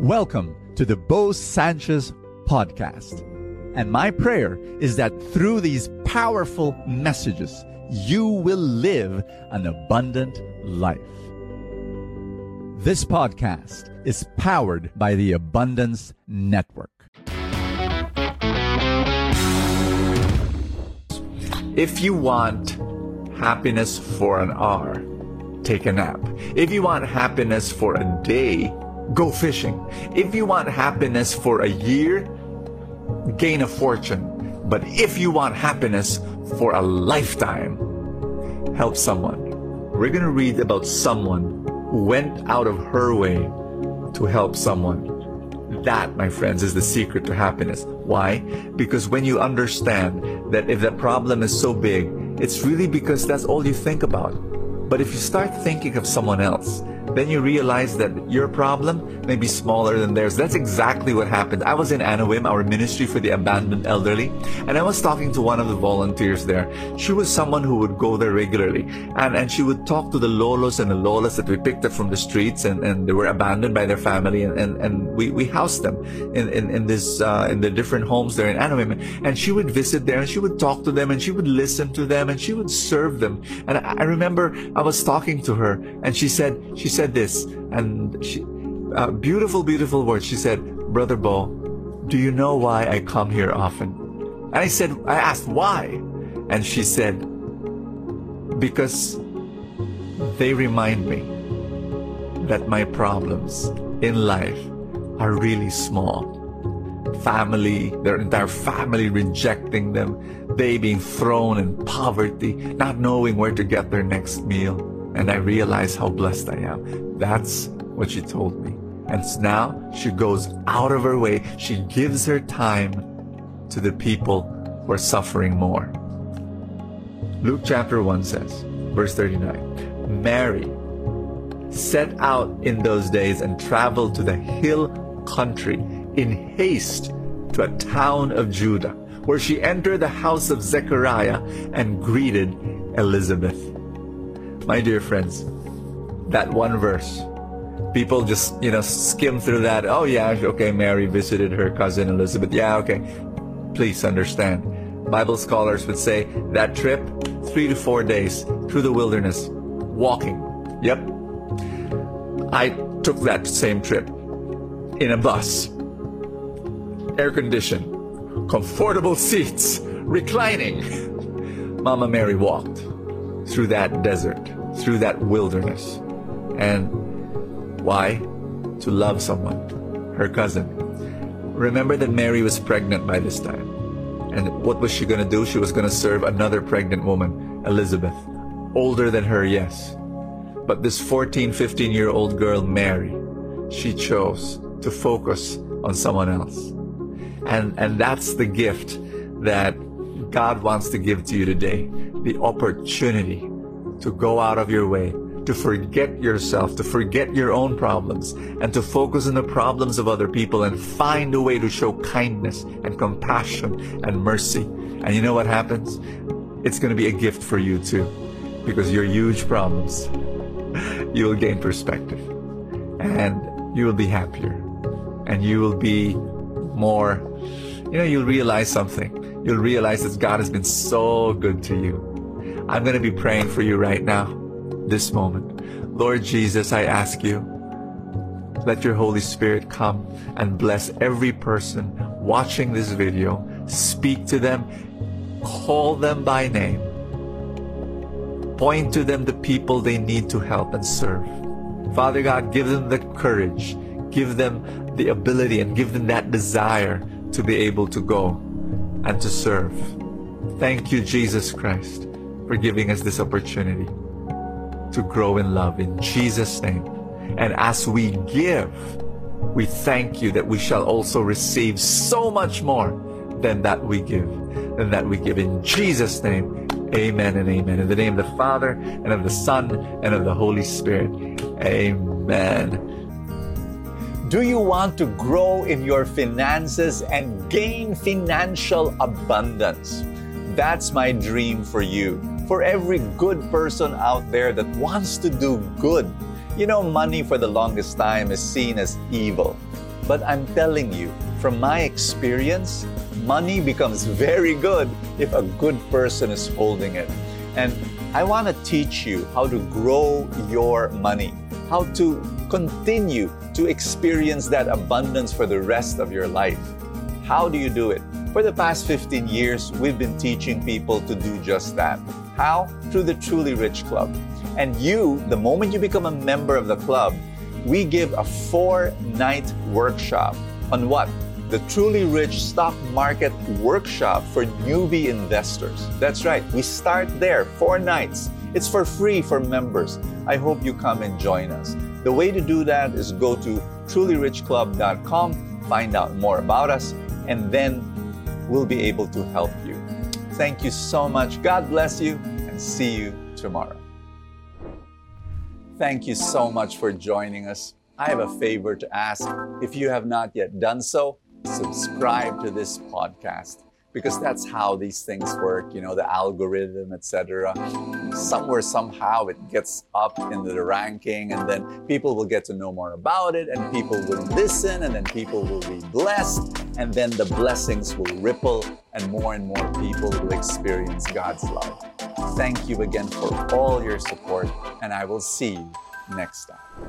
Welcome to the Bo Sanchez podcast. And my prayer is that through these powerful messages, you will live an abundant life. This podcast is powered by the Abundance Network. If you want happiness for an hour, take a nap. If you want happiness for a day, go fishing. If you want happiness for a year, gain a fortune. But if you want happiness for a lifetime, help someone. We're going to read about someone who went out of her way to help someone. That, my friends, is the secret to happiness. Why? Because when you understand that if the problem is so big, it's really because that's all you think about. But if you start thinking of someone else, then you realize that your problem may be smaller than theirs. That's exactly what happened. I was in Anawim, our ministry for the abandoned elderly, and I was talking to one of the volunteers there. She was someone who would go there regularly, and, and she would talk to the lolos and the lolas that we picked up from the streets, and, and they were abandoned by their family, and, and, and we, we housed them in, in, in this uh, in the different homes there in Anawim. And she would visit there, and she would talk to them, and she would listen to them, and she would serve them. And I, I remember I was talking to her, and she said she said this, and she, uh, beautiful, beautiful words. She said, Brother Bo, do you know why I come here often? And I said, I asked why, and she said, because they remind me that my problems in life are really small. Family, their entire family rejecting them, they being thrown in poverty, not knowing where to get their next meal and I realize how blessed I am. That's what she told me. And now she goes out of her way. She gives her time to the people who are suffering more. Luke chapter 1 says, verse 39, Mary set out in those days and traveled to the hill country in haste to a town of Judah, where she entered the house of Zechariah and greeted Elizabeth. My dear friends, that one verse, people just, you know, skim through that. Oh, yeah, okay, Mary visited her cousin Elizabeth. Yeah, okay. Please understand. Bible scholars would say that trip, three to four days through the wilderness, walking. Yep. I took that same trip in a bus, air conditioned, comfortable seats, reclining. Mama Mary walked through that desert through that wilderness. And why? To love someone, her cousin. Remember that Mary was pregnant by this time. And what was she going to do? She was going to serve another pregnant woman, Elizabeth. Older than her, yes. But this 14, 15 year old girl, Mary, she chose to focus on someone else. And, and that's the gift that God wants to give to you today. The opportunity to go out of your way, to forget yourself, to forget your own problems, and to focus on the problems of other people and find a way to show kindness and compassion and mercy. And you know what happens? It's going to be a gift for you too, because your huge problems, you will gain perspective and you will be happier and you will be more, you know, you'll realize something. You'll realize that God has been so good to you I'm going to be praying for you right now, this moment. Lord Jesus, I ask you, let your Holy Spirit come and bless every person watching this video. Speak to them, call them by name, point to them the people they need to help and serve. Father God, give them the courage, give them the ability, and give them that desire to be able to go and to serve. Thank you, Jesus Christ for giving us this opportunity to grow in love in Jesus' name. And as we give, we thank you that we shall also receive so much more than that we give, than that we give. In Jesus' name, amen and amen. In the name of the Father, and of the Son, and of the Holy Spirit, amen. Do you want to grow in your finances and gain financial abundance? That's my dream for you for every good person out there that wants to do good. You know, money for the longest time is seen as evil. But I'm telling you, from my experience, money becomes very good if a good person is holding it. And I want to teach you how to grow your money, how to continue to experience that abundance for the rest of your life. How do you do it? For the past 15 years, we've been teaching people to do just that. How? Through the Truly Rich Club. And you, the moment you become a member of the club, we give a four night workshop on what? The Truly Rich Stock Market Workshop for newbie investors. That's right, we start there, four nights. It's for free for members. I hope you come and join us. The way to do that is go to trulyrichclub.com, find out more about us, and then we'll be able to help you. Thank you so much. God bless you, and see you tomorrow. Thank you so much for joining us. I have a favor to ask. If you have not yet done so, subscribe to this podcast because that's how these things work, you know, the algorithm, etc. Somewhere, somehow, it gets up into the ranking, and then people will get to know more about it, and people will listen, and then people will be blessed, and then the blessings will ripple, and more and more people will experience God's love. Thank you again for all your support, and I will see you next time.